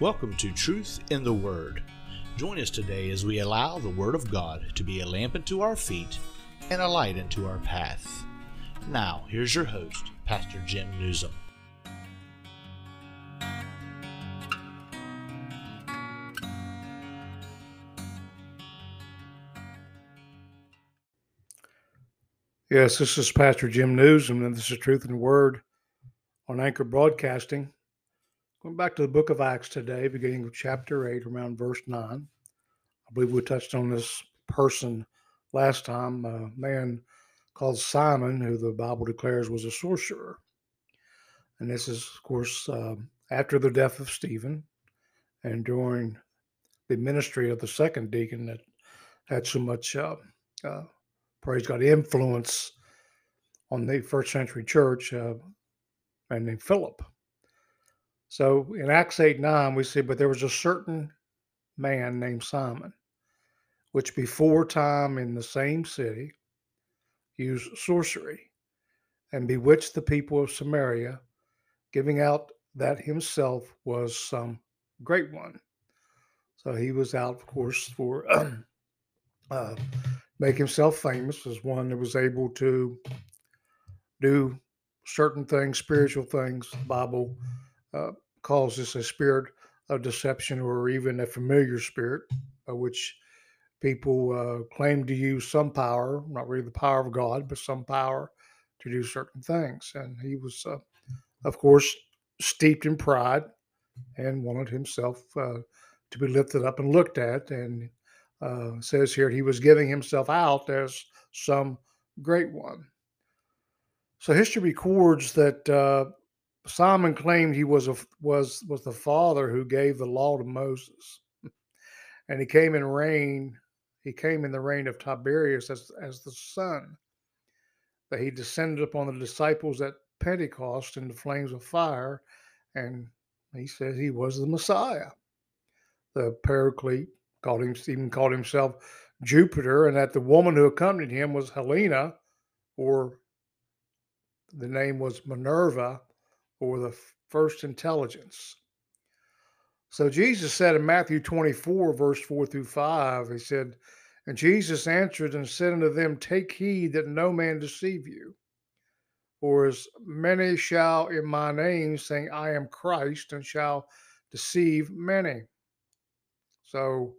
Welcome to Truth in the Word. Join us today as we allow the Word of God to be a lamp unto our feet and a light unto our path. Now, here's your host, Pastor Jim Newsom. Yes, this is Pastor Jim Newsom, and this is Truth in the Word on Anchor Broadcasting. Going back to the book of Acts today, beginning of chapter 8, around verse 9. I believe we touched on this person last time, a man called Simon, who the Bible declares was a sorcerer. And this is, of course, uh, after the death of Stephen and during the ministry of the second deacon that had so much, uh, uh, praise God, influence on the first century church, uh, and named Philip. So in Acts 8 9, we see, but there was a certain man named Simon, which before time in the same city used sorcery and bewitched the people of Samaria, giving out that himself was some great one. So he was out, of course, for uh, make himself famous as one that was able to do certain things, spiritual things. Bible uh, this a spirit of deception or even a familiar spirit, by which people uh, claim to use some power, not really the power of God, but some power to do certain things. And he was, uh, of course, steeped in pride and wanted himself uh, to be lifted up and looked at. And uh, says here he was giving himself out as some great one. So history records that uh, Simon claimed he was a, was was the father who gave the law to Moses, and he came in reign. He came in the reign of Tiberius as as the son. That he descended upon the disciples at Pentecost in the flames of fire, and he said he was the Messiah. The Paraclete called him even called himself Jupiter, and that the woman who accompanied him was Helena, or the name was Minerva, or the first intelligence. So Jesus said in Matthew 24, verse 4 through 5, he said, And Jesus answered and said unto them, Take heed that no man deceive you. For as many shall in my name say, I am Christ, and shall deceive many. So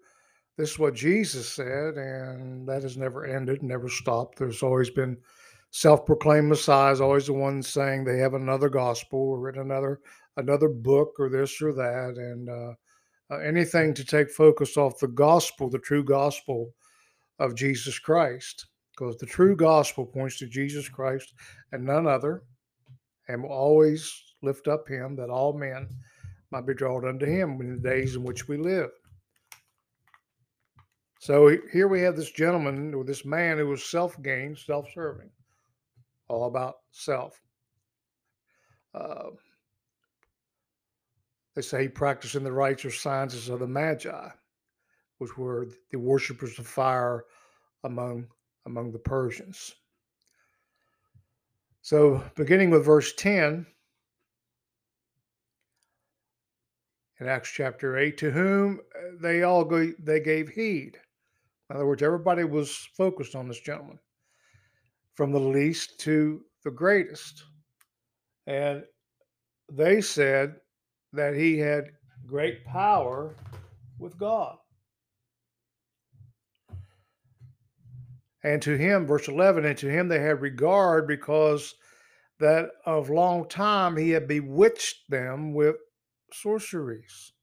this is what Jesus said, and that has never ended, never stopped. There's always been self-proclaimed messiahs always the ones saying they have another gospel or written another another book or this or that and uh, uh, anything to take focus off the gospel the true gospel of jesus christ because the true gospel points to jesus christ and none other and will always lift up him that all men might be drawn unto him in the days in which we live. So here we have this gentleman or this man who was self-gained self-serving all about self. Uh, they say he practiced in the rites or sciences of the Magi, which were the worshippers of fire among among the Persians. So, beginning with verse 10 in Acts chapter 8, to whom they all go, they gave heed. In other words, everybody was focused on this gentleman from the least to the greatest. And they said that he had great power with God. And to him, verse 11, and to him they had regard because that of long time he had bewitched them with sorceries.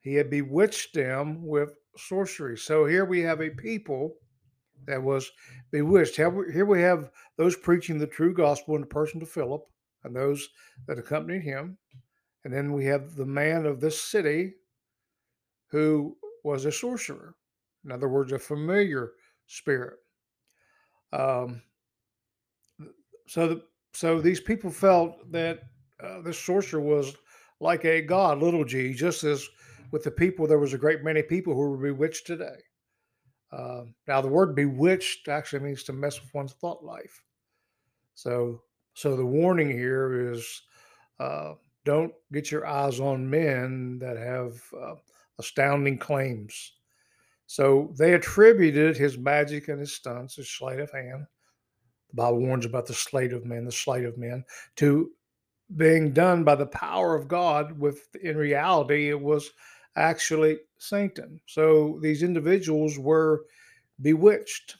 He had bewitched them with sorcery. So here we have a people that was bewitched. Here we have those preaching the true gospel in the person of Philip and those that accompanied him. And then we have the man of this city who was a sorcerer. In other words, a familiar spirit. Um, so, the, so these people felt that uh, this sorcerer was like a god, little g, just as with the people, there was a great many people who were bewitched today. Uh, now, the word bewitched actually means to mess with one's thought life. So, so the warning here is uh, don't get your eyes on men that have uh, astounding claims. So they attributed his magic and his stunts, his sleight of hand. The Bible warns about the sleight of men, the sleight of men, to being done by the power of God. With in reality, it was actually Satan. So these individuals were bewitched.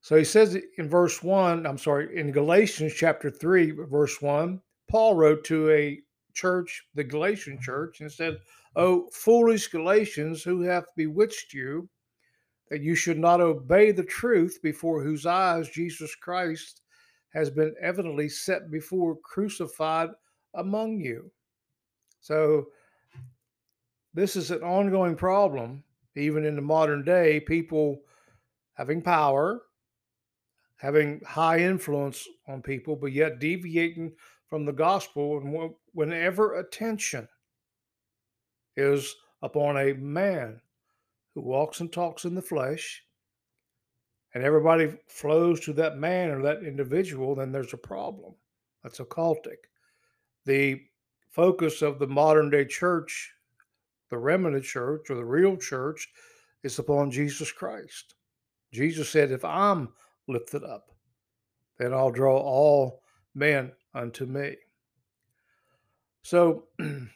So he says in verse 1, I'm sorry, in Galatians chapter 3, verse 1, Paul wrote to a church, the Galatian mm-hmm. church, and said, Oh, foolish Galatians, who hath bewitched you, that you should not obey the truth before whose eyes Jesus Christ has been evidently set before crucified among you. So, this is an ongoing problem, even in the modern day. People having power, having high influence on people, but yet deviating from the gospel. And whenever attention is upon a man who walks and talks in the flesh, and everybody flows to that man or that individual, then there's a problem. That's occultic. The focus of the modern day church, the remnant church or the real church, is upon Jesus Christ. Jesus said, If I'm lifted up, then I'll draw all men unto me. So in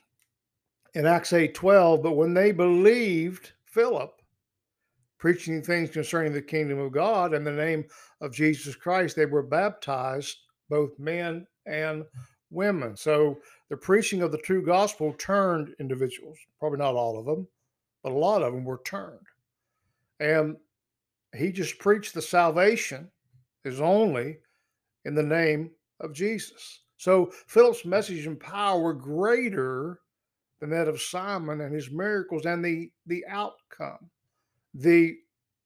Acts 8 12, but when they believed Philip, preaching things concerning the kingdom of God in the name of Jesus Christ, they were baptized, both men and women. So the preaching of the true gospel turned individuals, probably not all of them, but a lot of them were turned. And he just preached the salvation is only in the name of Jesus. So Philip's message and power were greater than that of Simon and his miracles and the the outcome, the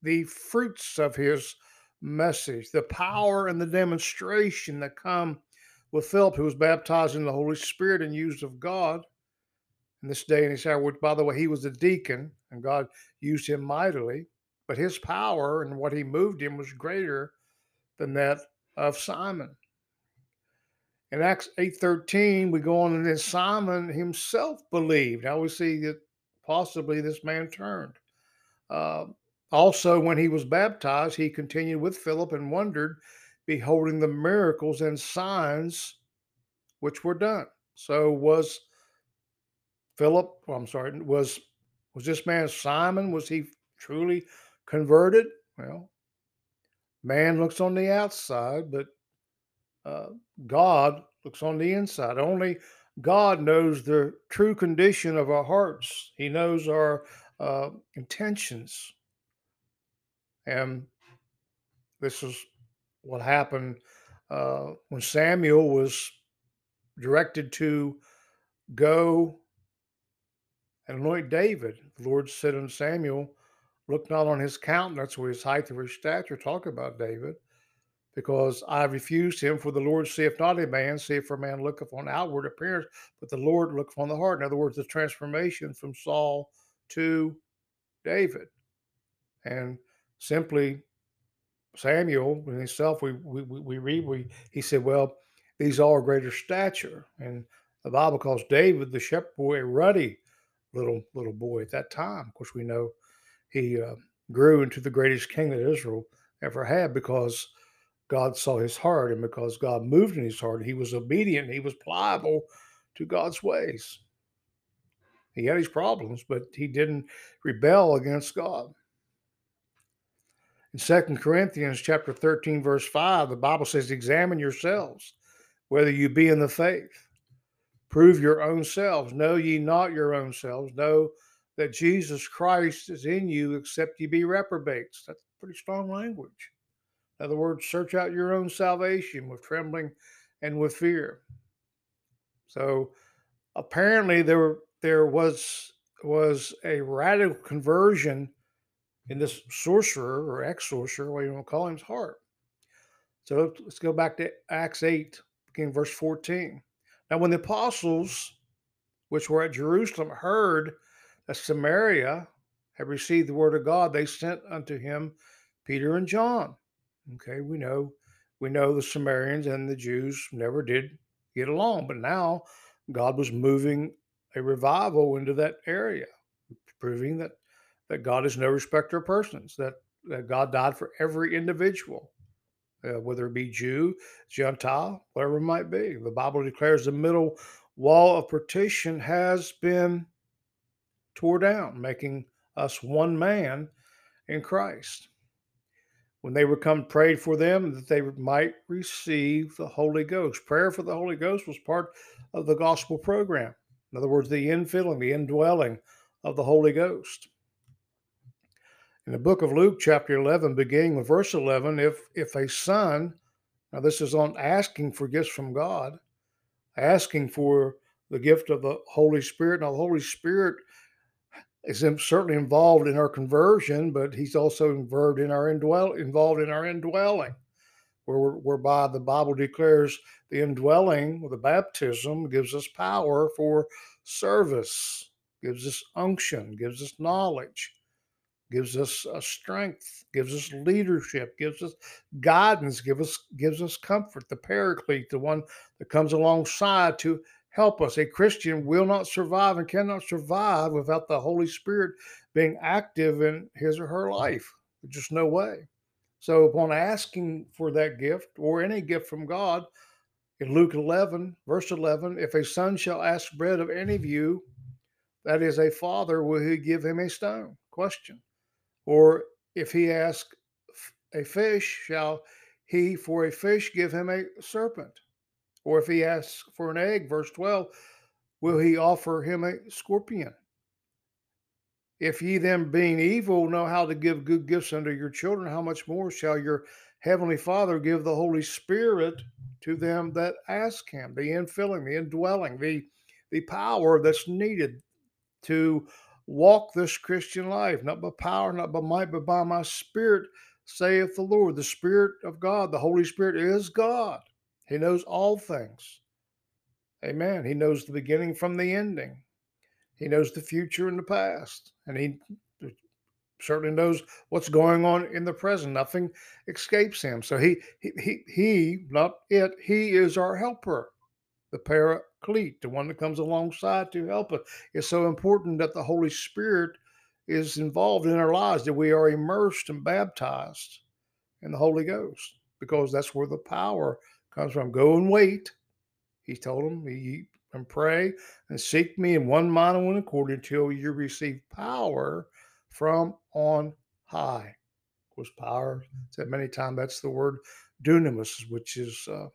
the fruits of his message, the power and the demonstration that come with Philip, who was baptized in the Holy Spirit and used of God in this day and his hour, Which, by the way, he was a deacon, and God used him mightily but his power and what he moved him was greater than that of Simon. In Acts 8:13, we go on and then Simon himself believed. Now we see that possibly this man turned. Uh, also, when he was baptized, he continued with Philip and wondered, beholding the miracles and signs which were done. So was Philip, well, I'm sorry, was was this man Simon? Was he truly converted? Well, man looks on the outside, but uh, God looks on the inside. Only God knows the true condition of our hearts. He knows our uh, intentions. And this is what happened uh, when Samuel was directed to go and anoint David. The Lord said unto Samuel, Look not on his countenance or his height or his stature. Talk about David, because I refused him. For the Lord seeth not a man, seeth for a man looketh on outward appearance, but the Lord looketh on the heart. In other words, the transformation from Saul to David. And simply Samuel in himself, we, we, we read, we, he said, Well, these all are greater stature. And the Bible calls David the shepherd boy a ruddy little little boy at that time. Of course, we know he uh, grew into the greatest king that Israel ever had because God saw his heart and because God moved in his heart. He was obedient, he was pliable to God's ways. He had his problems, but he didn't rebel against God. In Second Corinthians chapter 13, verse 5, the Bible says, Examine yourselves whether you be in the faith. Prove your own selves. Know ye not your own selves. Know that Jesus Christ is in you, except ye be reprobates. That's pretty strong language. In other words, search out your own salvation with trembling and with fear. So apparently there there was was a radical conversion in this sorcerer or ex-sorcerer, what you want to call him's heart. So let's go back to Acts 8, beginning verse 14. Now when the apostles which were at Jerusalem heard that Samaria had received the word of God, they sent unto him Peter and John. Okay, we know we know the Samaritans and the Jews never did get along, but now God was moving a revival into that area, proving that that God is no respecter of persons, that, that God died for every individual, uh, whether it be Jew, Gentile, whatever it might be. The Bible declares the middle wall of partition has been tore down, making us one man in Christ. When they were come, prayed for them that they might receive the Holy Ghost. Prayer for the Holy Ghost was part of the gospel program. In other words, the infilling, the indwelling of the Holy Ghost. In the book of Luke, chapter 11, beginning with verse 11, if, if a son, now this is on asking for gifts from God, asking for the gift of the Holy Spirit. Now, the Holy Spirit is certainly involved in our conversion, but he's also involved in our indwell, involved in our indwelling, where, whereby the Bible declares the indwelling, the baptism, gives us power for service, gives us unction, gives us knowledge gives us uh, strength, gives us leadership, gives us guidance, gives us gives us comfort. The Paraclete, the one that comes alongside to help us. A Christian will not survive and cannot survive without the Holy Spirit being active in his or her life. There's just no way. So, upon asking for that gift or any gift from God, in Luke 11, verse 11, if a son shall ask bread of any of you, that is a father, will he give him a stone? Question. Or if he ask a fish, shall he for a fish give him a serpent? Or if he asks for an egg, verse 12, will he offer him a scorpion? If ye then, being evil, know how to give good gifts unto your children, how much more shall your heavenly Father give the Holy Spirit to them that ask him? The infilling, the indwelling, the, the power that's needed to walk this Christian life, not by power, not by might, but by my spirit, saith the Lord. The Spirit of God, the Holy Spirit is God. He knows all things. Amen. He knows the beginning from the ending. He knows the future and the past. And he certainly knows what's going on in the present. Nothing escapes him. So he he he, he not it, he is our helper the paraclete, the one that comes alongside to help us. It's so important that the Holy Spirit is involved in our lives, that we are immersed and baptized in the Holy Ghost, because that's where the power comes from. Go and wait. He told them, eat and pray and seek me in one mind and one accord until you receive power from on high. Of course, power said many times that's the word dunamis, which is uh,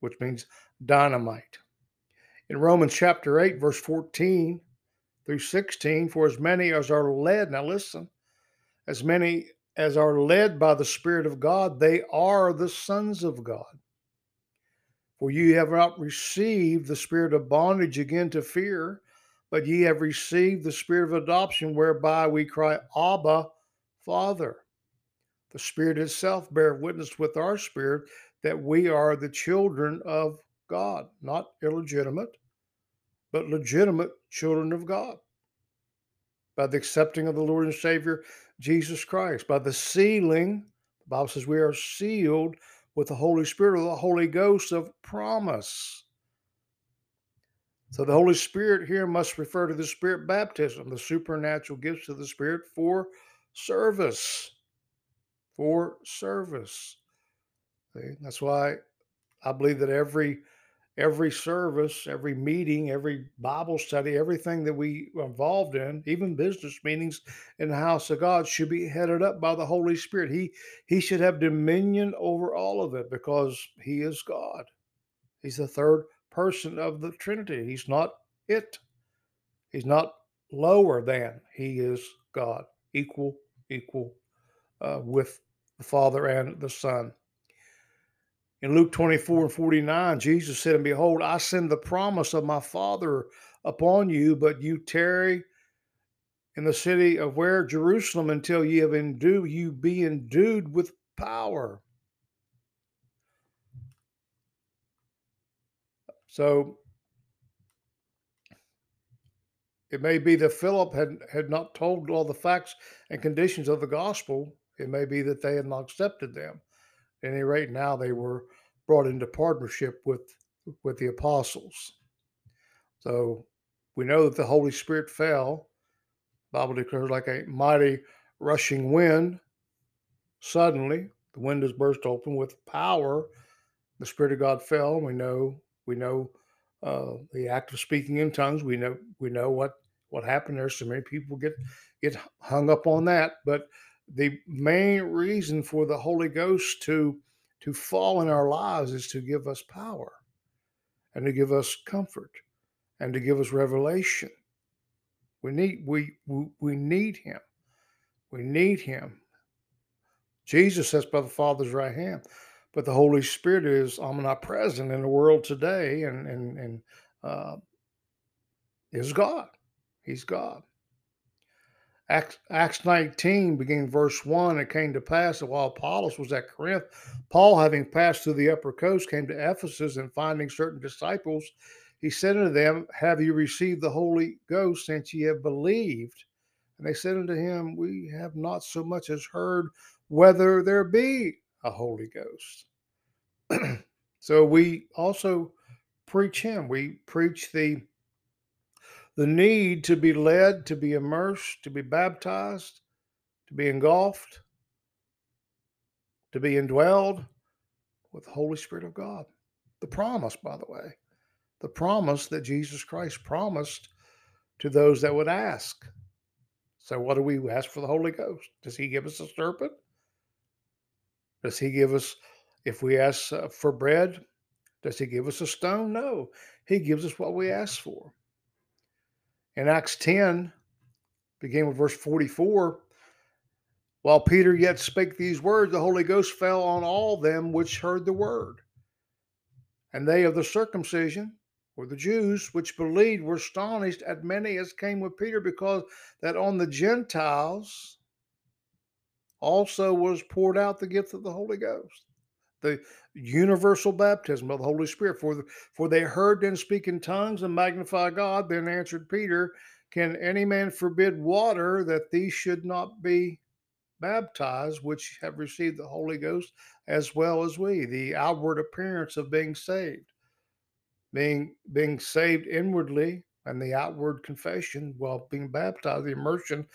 which means dynamite. In Romans chapter 8, verse 14 through 16, for as many as are led, now listen, as many as are led by the Spirit of God, they are the sons of God. For ye have not received the spirit of bondage again to fear, but ye have received the spirit of adoption, whereby we cry, Abba, Father. The Spirit itself bear witness with our spirit that we are the children of God, not illegitimate, but legitimate children of God. By the accepting of the Lord and Savior Jesus Christ, by the sealing, the Bible says we are sealed with the Holy Spirit or the Holy Ghost of promise. So the Holy Spirit here must refer to the Spirit baptism, the supernatural gifts of the Spirit for service. For service. See? That's why I believe that every every service, every meeting, every Bible study, everything that we are involved in, even business meetings in the house of God, should be headed up by the Holy Spirit. He he should have dominion over all of it because he is God. He's the third person of the Trinity. He's not it. He's not lower than. He is God, equal, equal uh, with the Father and the Son. In Luke 24 and 49, Jesus said, And behold, I send the promise of my Father upon you, but you tarry in the city of where? Jerusalem, until ye have endued, you be endued with power. So it may be that Philip had, had not told all the facts and conditions of the gospel. It may be that they had not accepted them. Any rate, now they were brought into partnership with with the apostles. So we know that the Holy Spirit fell. Bible declares like a mighty rushing wind. Suddenly, the windows burst open with power. The Spirit of God fell. We know we know uh, the act of speaking in tongues. We know we know what what happened there. So many people get get hung up on that, but the main reason for the Holy Ghost to to fall in our lives is to give us power and to give us comfort and to give us revelation. We need we we, we need him. We need him. Jesus sits by the Father's right hand, but the Holy Spirit is omnipresent in the world today and and and uh, is God. He's God. Acts, Acts 19, beginning verse 1, it came to pass that while Apollos was at Corinth, Paul, having passed through the upper coast, came to Ephesus and finding certain disciples, he said unto them, Have you received the Holy Ghost since ye have believed? And they said unto him, We have not so much as heard whether there be a Holy Ghost. so we also preach him. We preach the the need to be led, to be immersed, to be baptized, to be engulfed, to be indwelled with the Holy Spirit of God. The promise, by the way, the promise that Jesus Christ promised to those that would ask. So, what do we ask for the Holy Ghost? Does He give us a serpent? Does He give us, if we ask uh, for bread, does He give us a stone? No. He gives us what we ask for. In Acts 10, beginning with verse 44, while Peter yet spake these words, the Holy Ghost fell on all them which heard the word. And they of the circumcision, or the Jews, which believed, were astonished at many as came with Peter, because that on the Gentiles also was poured out the gift of the Holy Ghost the universal baptism of the Holy Spirit. For, for they heard them speak in tongues and magnify God. Then answered Peter, Can any man forbid water that these should not be baptized, which have received the Holy Ghost as well as we? The outward appearance of being saved. Being, being saved inwardly and the outward confession while being baptized, the immersion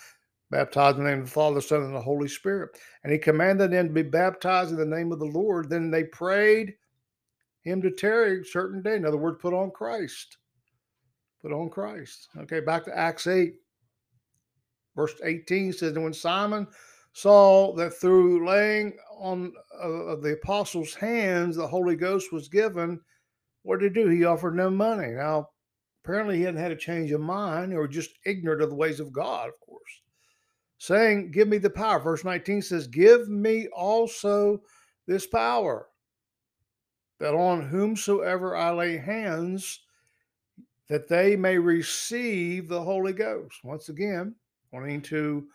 baptized in the name of the Father, the Son, and the Holy Spirit. And he commanded them to be baptized in the name of the Lord. Then they prayed him to tarry a certain day. In other words, put on Christ. Put on Christ. Okay, back to Acts 8. Verse 18 says, And when Simon saw that through laying on uh, the apostles' hands the Holy Ghost was given, what did he do? He offered no money. Now, apparently he hadn't had a change of mind or just ignorant of the ways of God, of course saying, Give me the power. Verse 19 says, Give me also this power, that on whomsoever I lay hands, that they may receive the Holy Ghost. Once again, wanting to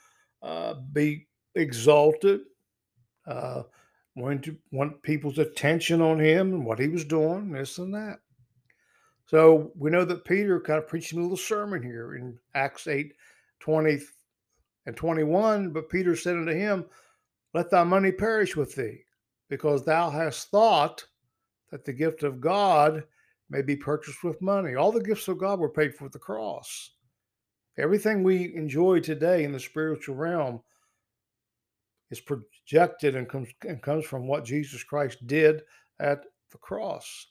uh, be exalted, uh, wanting to want people's attention on him and what he was doing, this and that. So we know that Peter kind of preaching a little sermon here in Acts 8 20 and 21, but Peter said unto him, Let thy money perish with thee, because thou hast thought that the gift of God may be purchased with money. All the gifts of God were paid for with the cross. Everything we enjoy today in the spiritual realm is projected and comes, and comes from what Jesus Christ did at the cross.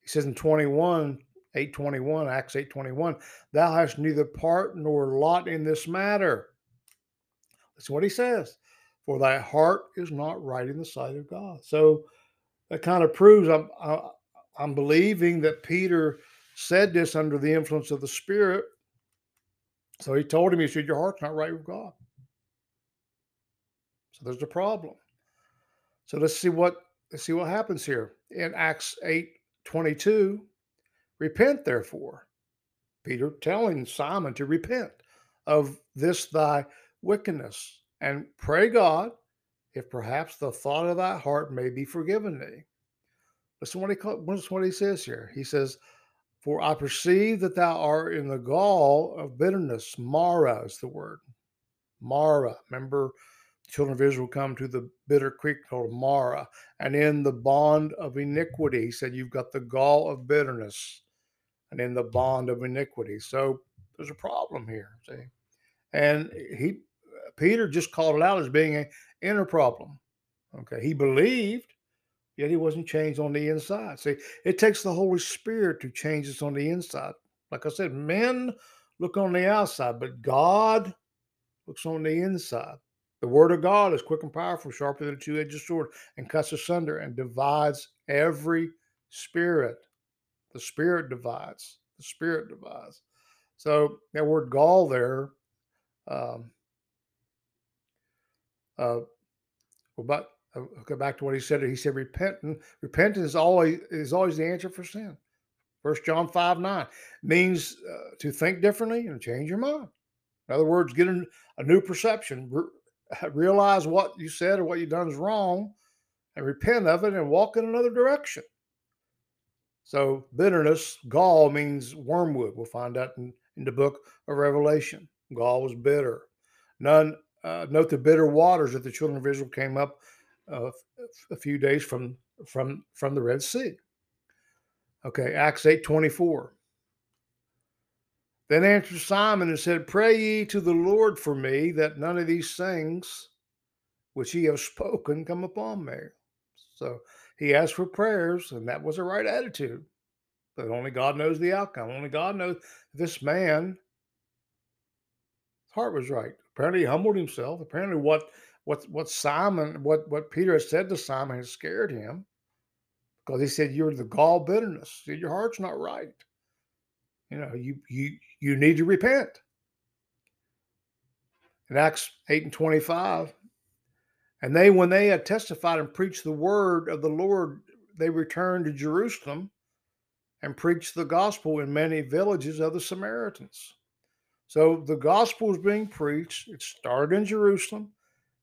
He says in 21, 821, Acts 821, thou hast neither part nor lot in this matter that's what he says. For thy heart is not right in the sight of God. So that kind of proves I'm I'm believing that Peter said this under the influence of the Spirit. So he told him, he said, Your heart's not right with God. So there's a problem. So let's see what let's see what happens here. In Acts 8 22, repent therefore. Peter telling Simon to repent of this thy wickedness, and pray God if perhaps the thought of thy heart may be forgiven thee. Listen what he listen what he says here. He says, "For I perceive that thou art in the gall of bitterness. Mara is the word. Mara. Remember, children of Israel come to the bitter creek called Mara, and in the bond of iniquity, he said, you've got the gall of bitterness. and in the bond of iniquity. So there's a problem here. See, and he Peter just called it out as being an inner problem. Okay, he believed, yet he wasn't changed on the inside. See, it takes the Holy Spirit to change us on the inside. Like I said, men look on the outside, but God looks on the inside. The word of God is quick and powerful, sharper than a two-edged sword, and cuts asunder and divides every spirit. The spirit divides. The spirit divides. So that word gall there, um, uh, but I'll go back to what he said. He said, "Repentant, repentance is always is always the answer for sin." First John five nine means uh, to think differently and change your mind. In other words, get a, new perception, re- realize what you said or what you've done is wrong, and repent of it and walk in another direction. So bitterness, gall means wormwood. We'll find that in, in the book of Revelation. Gall was bitter. None uh, note the bitter waters that the children of Israel came up uh, a few days from from from the Red Sea. Okay, Acts eight twenty four. Then answered Simon and said, Pray ye to the Lord for me that none of these things which ye have spoken come upon me. So he asked for prayers, and that was the right attitude. But only God knows the outcome. Only God knows this man heart was right. Apparently, he humbled himself. Apparently, what what what Simon, what what Peter had said to Simon, had scared him because he said, "You're the gall bitterness. Your heart's not right. You know, you you you need to repent." In Acts eight and twenty five, and they, when they had testified and preached the word of the Lord, they returned to Jerusalem and preached the gospel in many villages of the Samaritans. So the gospel is being preached. It started in Jerusalem.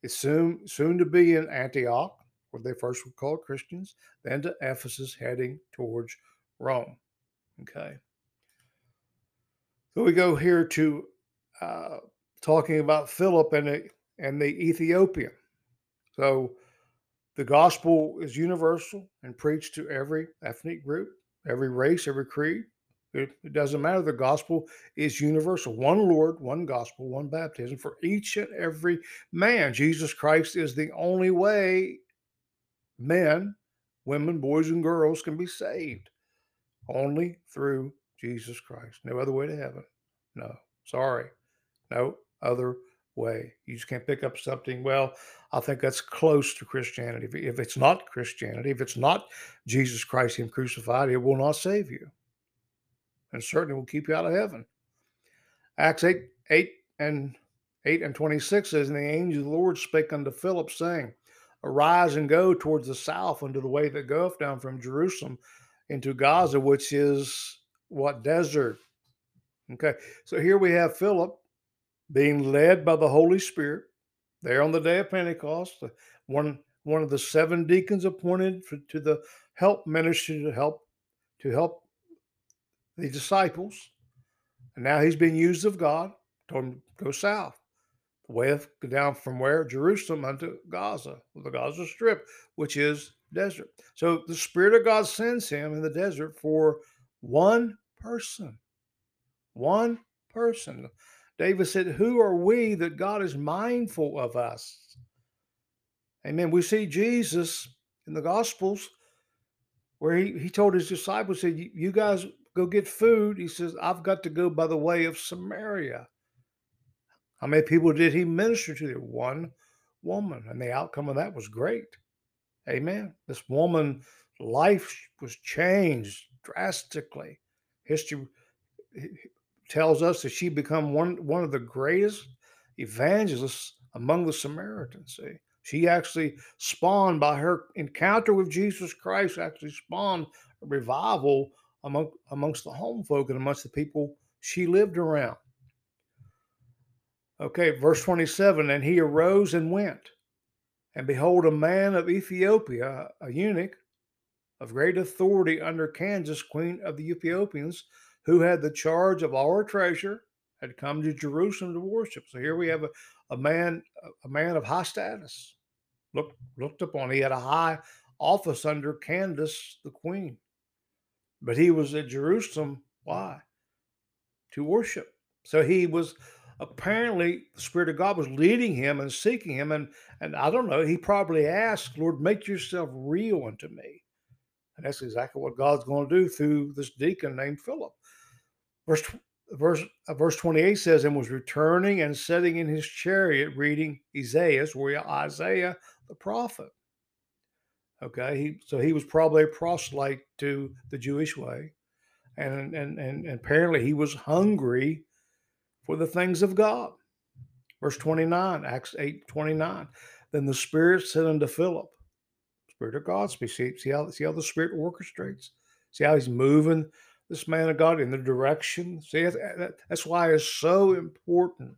It's soon soon to be in Antioch, where they first were called Christians, then to Ephesus, heading towards Rome. Okay. So we go here to uh, talking about Philip and the, and the Ethiopian. So the gospel is universal and preached to every ethnic group, every race, every creed. It, it, doesn't matter. The gospel is universal. One Lord, one gospel, one baptism for each and every man. Jesus Christ is the only way men, women, boys, and girls can be saved. Only through Jesus Christ. No other way to heaven. No. Sorry. No other way. You just can't pick up something. Well, I think that's close to Christianity. If it's not Christianity, if it's not Jesus Christ Him crucified, it will not save you and certainly will keep you out of heaven. Acts 8, 8 and 8 and 26 says, And the angel of the Lord spake unto Philip, saying, Arise and go towards the south unto the way that goeth down from Jerusalem into Gaza, which is what desert. Okay, so here we have Philip being led by the Holy Spirit there on the day of Pentecost, one one of the seven deacons appointed for, to the help ministry to help to help the disciples, and now he's being used of God. Told him go south, the way of down from where Jerusalem unto Gaza, the Gaza Strip, which is desert. So the Spirit of God sends him in the desert for one person, one person. David said, "Who are we that God is mindful of us?" Amen. We see Jesus in the Gospels where he, he told his disciples, said, You guys go get food. He says, I've got to go by the way of Samaria. How many people did he minister to? One woman. And the outcome of that was great. Amen. This woman life was changed drastically. History tells us that she become one one of the greatest evangelists among the Samaritans. See, she actually spawned by her encounter with Jesus Christ. Actually spawned a revival among amongst the home folk and amongst the people she lived around. Okay, verse 27 And he arose and went, and behold, a man of Ethiopia, a eunuch of great authority under Candace, queen of the Ethiopians, who had the charge of her treasure, had come to Jerusalem to worship. So here we have a, a man, a man of high status, looked looked upon. He had a high office under Candace, the queen. But he was at Jerusalem Why? To worship. So he was apparently the Spirit of God was leading him and seeking him. And and I don't know, he probably asked, Lord, make yourself real unto me. And that's exactly what God's going to do through this deacon named Philip. Verse verse uh, verse 28 says, and was returning and sitting in his chariot reading Isaiah, where Isaiah the prophet. Okay, he so he was probably a proselyte to the Jewish way, and and and, apparently he was hungry for the things of God. Verse 29, Acts 8 29. Then the Spirit said unto Philip, Spirit of God speaks. See, see, how, see how the Spirit orchestrates? See how he's moving this man of God in the direction? See, that's why it's so important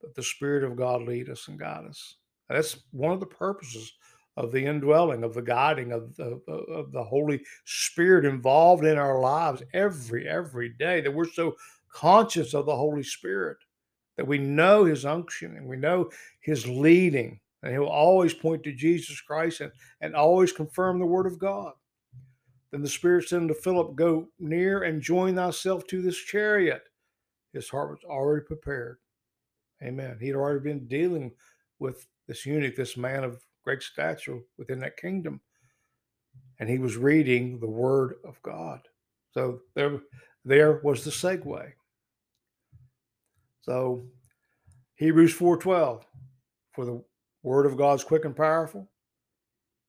that the Spirit of God lead us and guide us. That's one of the purposes of the indwelling, of the guiding of the, of the Holy Spirit involved in our lives every, every day, that we're so conscious of the Holy Spirit, that we know His unction and we know His leading, and He'll always point to Jesus Christ and, and always confirm the Word of God. Then the Spirit said unto Philip, Go near and join thyself to this chariot. His heart was already prepared. Amen. He had already been dealing with this eunuch, this man of great stature within that kingdom. And he was reading the word of God. So there, there was the segue. So Hebrews 4:12, for the word of God is quick and powerful,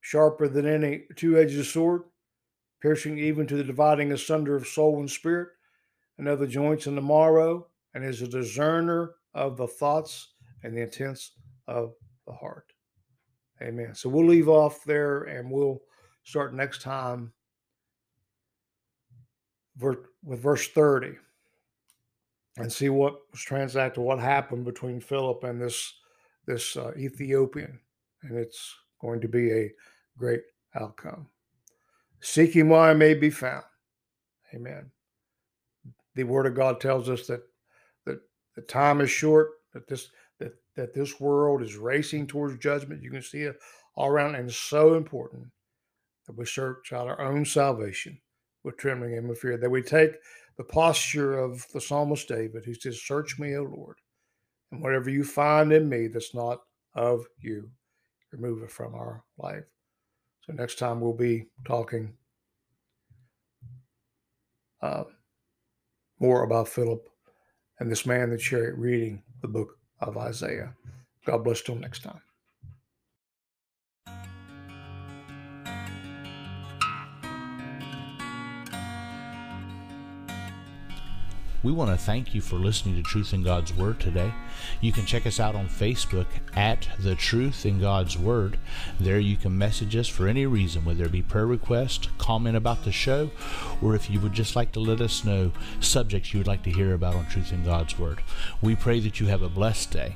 sharper than any two-edged sword, piercing even to the dividing asunder of soul and spirit, and of the joints and the marrow, and is a discerner of the thoughts and the intents of the heart. Amen. So we'll leave off there and we'll start next time with verse 30 and see what was transacted, what happened between Philip and this this uh, Ethiopian, and it's going to be a great outcome. Seeking while I may be found. Amen. The Word of God tells us that that the time is short, that this that that this world is racing towards judgment. You can see it all around, and it's so important that we search out our own salvation with trembling and with fear. That we take the posture of the psalmist David, who says, Search me, O Lord, and whatever you find in me that's not of you, remove it from our life. So next time we'll be talking uh, more about Philip and this man the chariot reading the book of Isaiah. God bless till next time. We want to thank you for listening to Truth in God's Word today. You can check us out on Facebook at The Truth in God's Word. There you can message us for any reason, whether it be prayer request, comment about the show, or if you would just like to let us know subjects you would like to hear about on Truth in God's Word. We pray that you have a blessed day.